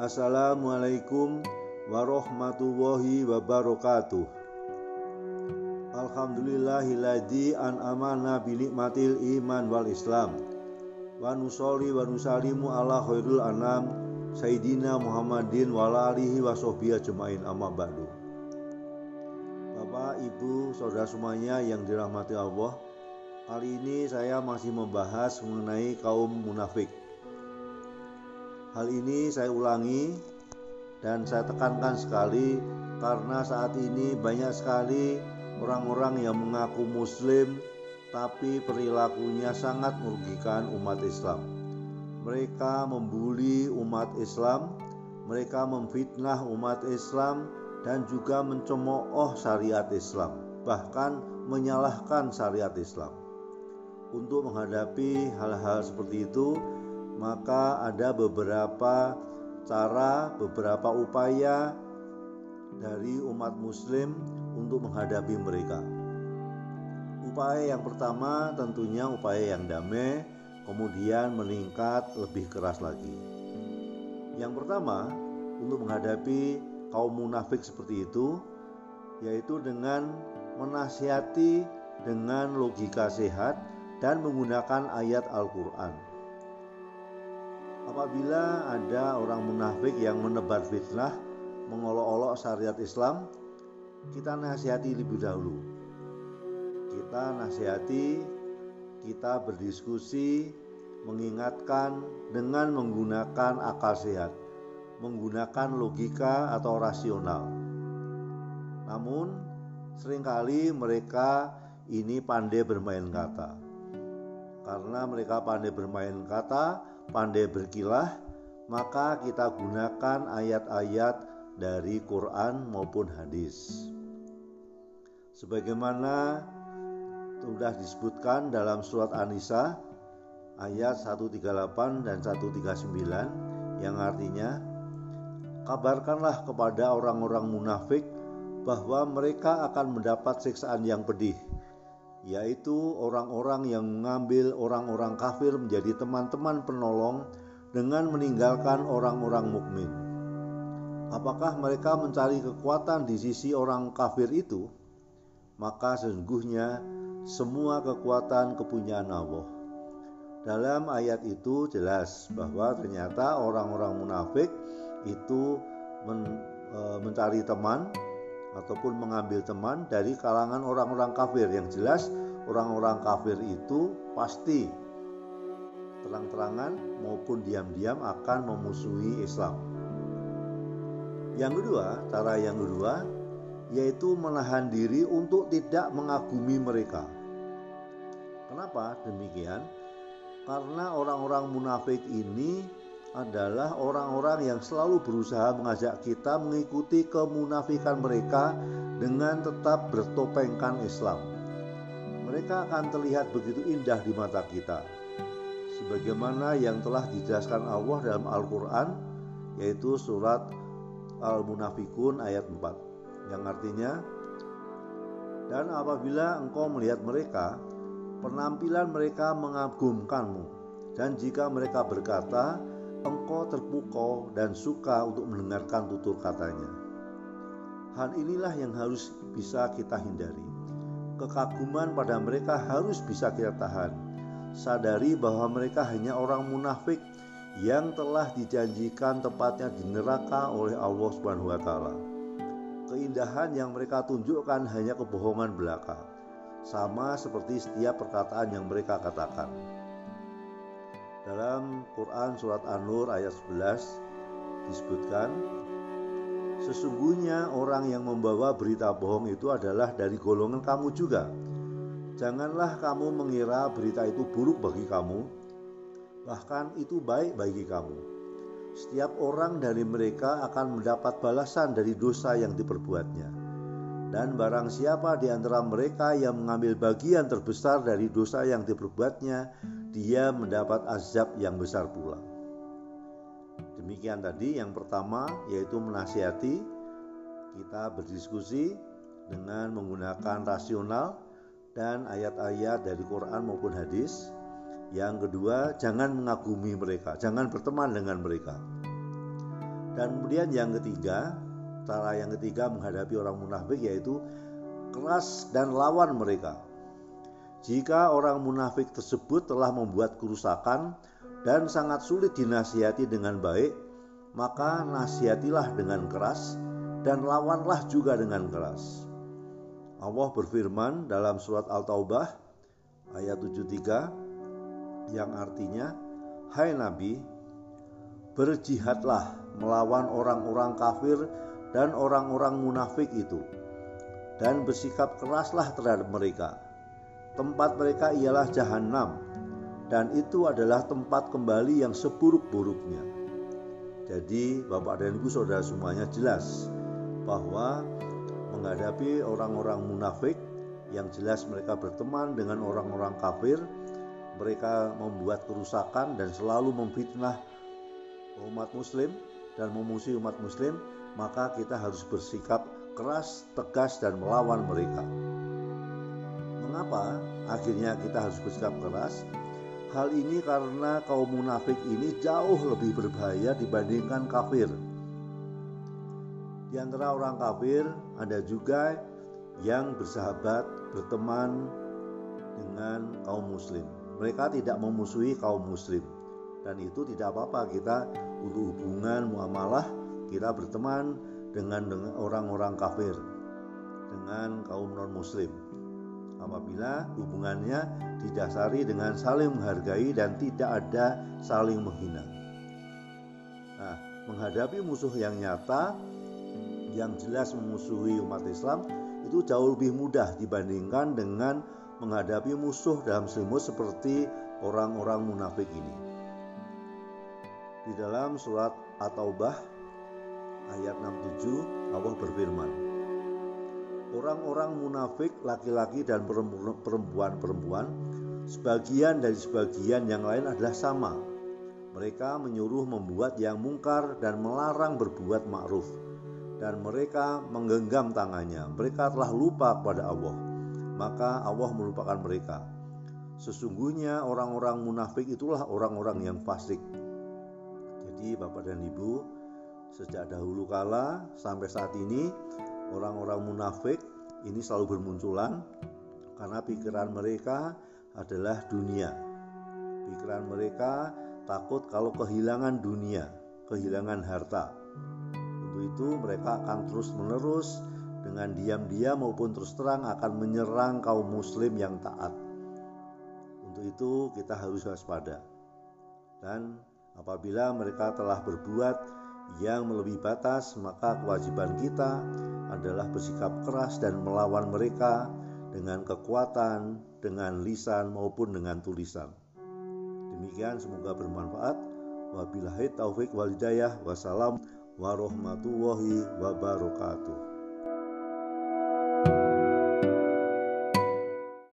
Assalamualaikum warahmatullahi wabarakatuh. Alhamdulillahilladzi an'amana bi nikmatil iman wal islam. Wa nusolli wa nusalimu ala khairul anam Sayyidina Muhammadin wa alihi wa sahbihi ajmain amma ba'du. Bapak, Ibu, saudara semuanya yang dirahmati Allah, Kali ini saya masih membahas mengenai kaum munafik. Hal ini saya ulangi dan saya tekankan sekali karena saat ini banyak sekali orang-orang yang mengaku muslim tapi perilakunya sangat merugikan umat Islam. Mereka membuli umat Islam, mereka memfitnah umat Islam dan juga mencemooh syariat Islam, bahkan menyalahkan syariat Islam. Untuk menghadapi hal-hal seperti itu, maka ada beberapa cara, beberapa upaya dari umat Muslim untuk menghadapi mereka. Upaya yang pertama tentunya upaya yang damai, kemudian meningkat lebih keras lagi. Yang pertama, untuk menghadapi kaum munafik seperti itu, yaitu dengan menasihati dengan logika sehat dan menggunakan ayat Al-Quran Apabila ada orang munafik yang menebar fitnah, mengolok-olok syariat Islam, kita nasihati lebih dahulu. Kita nasihati, kita berdiskusi, mengingatkan dengan menggunakan akal sehat, menggunakan logika atau rasional. Namun, sering kali mereka ini pandai bermain kata. Karena mereka pandai bermain kata, pandai berkilah, maka kita gunakan ayat-ayat dari Quran maupun hadis. Sebagaimana sudah disebutkan dalam surat An-Nisa ayat 138 dan 139 yang artinya kabarkanlah kepada orang-orang munafik bahwa mereka akan mendapat siksaan yang pedih yaitu orang-orang yang mengambil orang-orang kafir menjadi teman-teman penolong dengan meninggalkan orang-orang mukmin. Apakah mereka mencari kekuatan di sisi orang kafir itu? Maka sesungguhnya semua kekuatan kepunyaan Allah. Dalam ayat itu jelas bahwa ternyata orang-orang munafik itu men, e, mencari teman ataupun mengambil teman dari kalangan orang-orang kafir yang jelas orang-orang kafir itu pasti terang-terangan maupun diam-diam akan memusuhi Islam. Yang kedua, cara yang kedua yaitu menahan diri untuk tidak mengagumi mereka. Kenapa demikian? Karena orang-orang munafik ini adalah orang-orang yang selalu berusaha mengajak kita mengikuti kemunafikan mereka dengan tetap bertopengkan Islam. Mereka akan terlihat begitu indah di mata kita, sebagaimana yang telah dijelaskan Allah dalam Al-Quran, yaitu surat Al-Munafikun ayat 4, yang artinya, dan apabila engkau melihat mereka, penampilan mereka mengagumkanmu, dan jika mereka berkata, engkau terpukau dan suka untuk mendengarkan tutur katanya. Hal inilah yang harus bisa kita hindari. Kekaguman pada mereka harus bisa kita tahan. Sadari bahwa mereka hanya orang munafik yang telah dijanjikan tepatnya di neraka oleh Allah Subhanahu wa taala. Keindahan yang mereka tunjukkan hanya kebohongan belaka, sama seperti setiap perkataan yang mereka katakan. Dalam Quran surat An-Nur ayat 11 disebutkan Sesungguhnya orang yang membawa berita bohong itu adalah dari golongan kamu juga. Janganlah kamu mengira berita itu buruk bagi kamu, bahkan itu baik bagi kamu. Setiap orang dari mereka akan mendapat balasan dari dosa yang diperbuatnya. Dan barang siapa di antara mereka yang mengambil bagian terbesar dari dosa yang diperbuatnya, dia mendapat azab yang besar pula. Demikian tadi yang pertama yaitu menasihati, kita berdiskusi dengan menggunakan rasional dan ayat-ayat dari Quran maupun hadis. Yang kedua, jangan mengagumi mereka, jangan berteman dengan mereka. Dan kemudian yang ketiga, cara yang ketiga menghadapi orang munafik yaitu keras dan lawan mereka. Jika orang munafik tersebut telah membuat kerusakan dan sangat sulit dinasihati dengan baik, maka nasihatilah dengan keras dan lawanlah juga dengan keras. Allah berfirman dalam surat Al-Taubah ayat 73 yang artinya Hai Nabi berjihadlah melawan orang-orang kafir dan orang-orang munafik itu dan bersikap keraslah terhadap mereka tempat mereka ialah jahanam dan itu adalah tempat kembali yang seburuk-buruknya jadi Bapak dan Ibu Saudara semuanya jelas bahwa menghadapi orang-orang munafik yang jelas mereka berteman dengan orang-orang kafir, mereka membuat kerusakan dan selalu memfitnah umat muslim dan memusuhi umat muslim, maka kita harus bersikap keras, tegas dan melawan mereka. Mengapa akhirnya kita harus bersikap keras? Hal ini karena kaum munafik ini jauh lebih berbahaya dibandingkan kafir. Di antara orang kafir ada juga yang bersahabat, berteman dengan kaum muslim. Mereka tidak memusuhi kaum muslim. Dan itu tidak apa-apa kita untuk hubungan muamalah kita berteman dengan orang-orang kafir dengan kaum non muslim apabila hubungannya didasari dengan saling menghargai dan tidak ada saling menghina. Nah, menghadapi musuh yang nyata yang jelas memusuhi umat Islam itu jauh lebih mudah dibandingkan dengan menghadapi musuh dalam selimut seperti orang-orang munafik ini. Di dalam surat At-Taubah ayat 67 Allah berfirman Orang-orang munafik laki-laki dan perempuan-perempuan sebagian dari sebagian yang lain adalah sama. Mereka menyuruh membuat yang mungkar dan melarang berbuat ma'ruf dan mereka menggenggam tangannya. Mereka telah lupa kepada Allah, maka Allah melupakan mereka. Sesungguhnya orang-orang munafik itulah orang-orang yang fasik. Jadi, Bapak dan Ibu, sejak dahulu kala sampai saat ini, orang-orang munafik ini selalu bermunculan karena pikiran mereka adalah dunia. Pikiran mereka takut kalau kehilangan dunia, kehilangan harta itu mereka akan terus-menerus dengan diam-diam maupun terus terang akan menyerang kaum muslim yang taat. Untuk itu kita harus waspada. Dan apabila mereka telah berbuat yang melebihi batas, maka kewajiban kita adalah bersikap keras dan melawan mereka dengan kekuatan, dengan lisan maupun dengan tulisan. Demikian semoga bermanfaat. Wabillahi taufik walidayah. Wassalam warahmatullahi wabarakatuh.